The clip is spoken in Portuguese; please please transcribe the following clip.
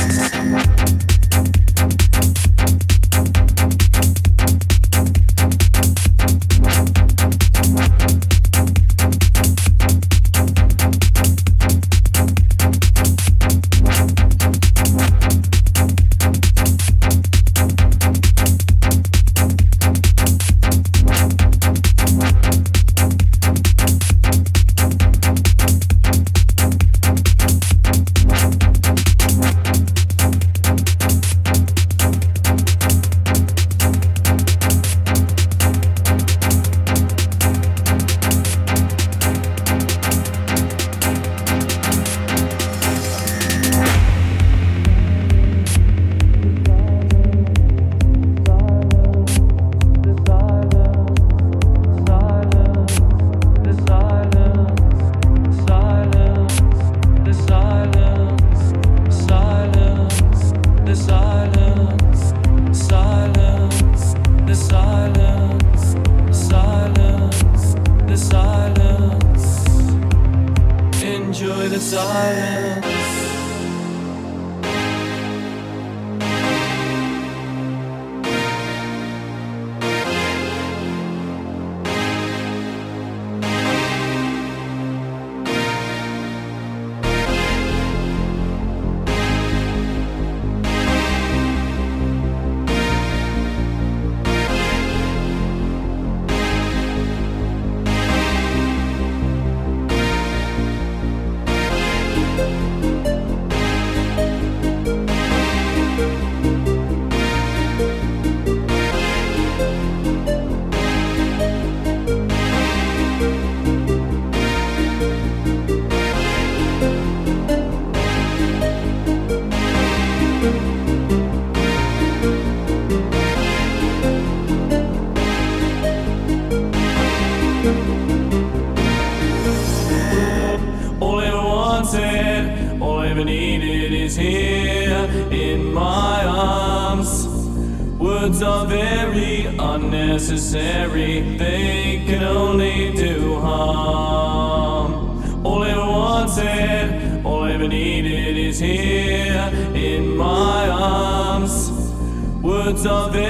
Thank you. of it.